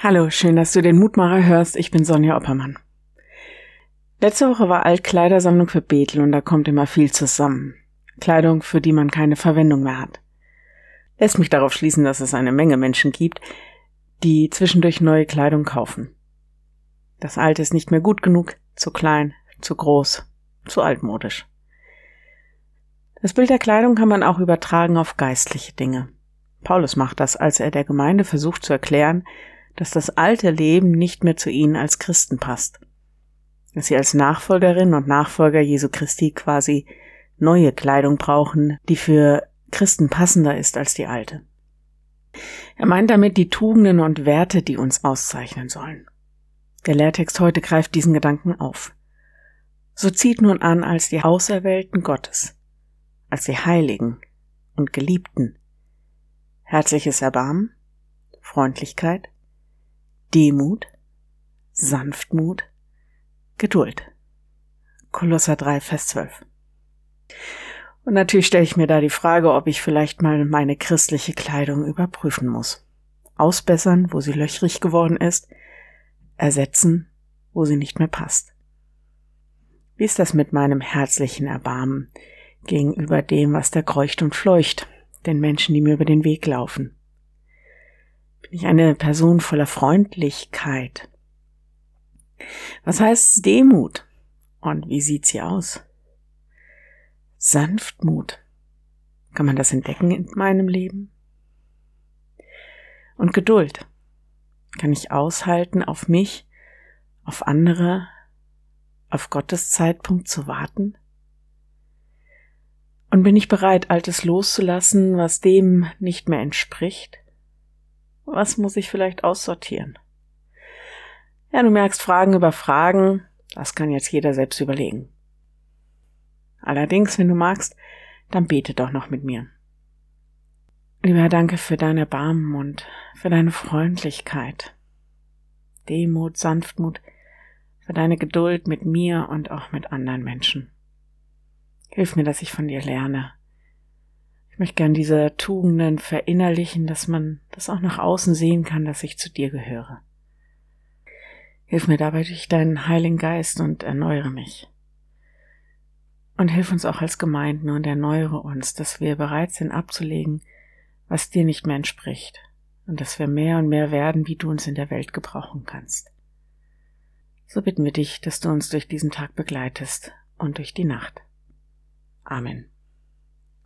Hallo, schön, dass du den Mutmacher hörst. Ich bin Sonja Oppermann. Letzte Woche war Altkleidersammlung für Bethel und da kommt immer viel zusammen. Kleidung, für die man keine Verwendung mehr hat. Lässt mich darauf schließen, dass es eine Menge Menschen gibt, die zwischendurch neue Kleidung kaufen. Das alte ist nicht mehr gut genug, zu klein, zu groß, zu altmodisch. Das Bild der Kleidung kann man auch übertragen auf geistliche Dinge. Paulus macht das, als er der Gemeinde versucht zu erklären, dass das alte Leben nicht mehr zu ihnen als Christen passt. Dass sie als Nachfolgerin und Nachfolger Jesu Christi quasi neue Kleidung brauchen, die für Christen passender ist als die alte. Er meint damit die Tugenden und Werte, die uns auszeichnen sollen. Der Lehrtext heute greift diesen Gedanken auf. So zieht nun an als die Auserwählten Gottes, als die Heiligen und Geliebten, herzliches Erbarmen, Freundlichkeit, Demut, Sanftmut, Geduld. Kolosser 3, Vers 12. Und natürlich stelle ich mir da die Frage, ob ich vielleicht mal meine christliche Kleidung überprüfen muss. Ausbessern, wo sie löchrig geworden ist, ersetzen, wo sie nicht mehr passt. Wie ist das mit meinem herzlichen Erbarmen gegenüber dem, was da kreucht und fleucht, den Menschen, die mir über den Weg laufen? Bin ich eine Person voller Freundlichkeit? Was heißt Demut? Und wie sieht sie aus? Sanftmut. Kann man das entdecken in meinem Leben? Und Geduld. Kann ich aushalten, auf mich, auf andere, auf Gottes Zeitpunkt zu warten? Und bin ich bereit, Altes loszulassen, was dem nicht mehr entspricht? Was muss ich vielleicht aussortieren? Ja, du merkst Fragen über Fragen. Das kann jetzt jeder selbst überlegen. Allerdings, wenn du magst, dann bete doch noch mit mir. Lieber Herr, danke für deine Erbarmen und für deine Freundlichkeit, Demut, Sanftmut, für deine Geduld mit mir und auch mit anderen Menschen. Hilf mir, dass ich von dir lerne, ich möchte gern diese Tugenden verinnerlichen, dass man das auch nach außen sehen kann, dass ich zu dir gehöre. Hilf mir dabei durch deinen Heiligen Geist und erneuere mich. Und hilf uns auch als Gemeinden und erneuere uns, dass wir bereit sind abzulegen, was dir nicht mehr entspricht und dass wir mehr und mehr werden, wie du uns in der Welt gebrauchen kannst. So bitten wir dich, dass du uns durch diesen Tag begleitest und durch die Nacht. Amen.